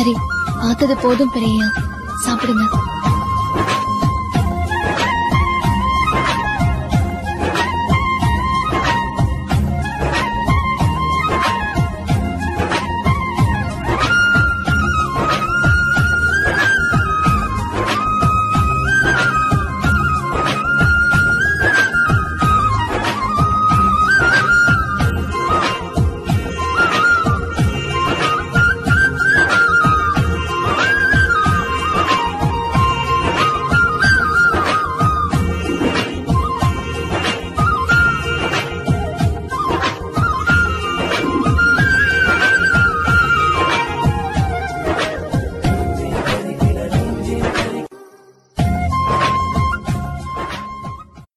சரி பார்த்தது போதும் பிரியா. சாப்பிடுங்க.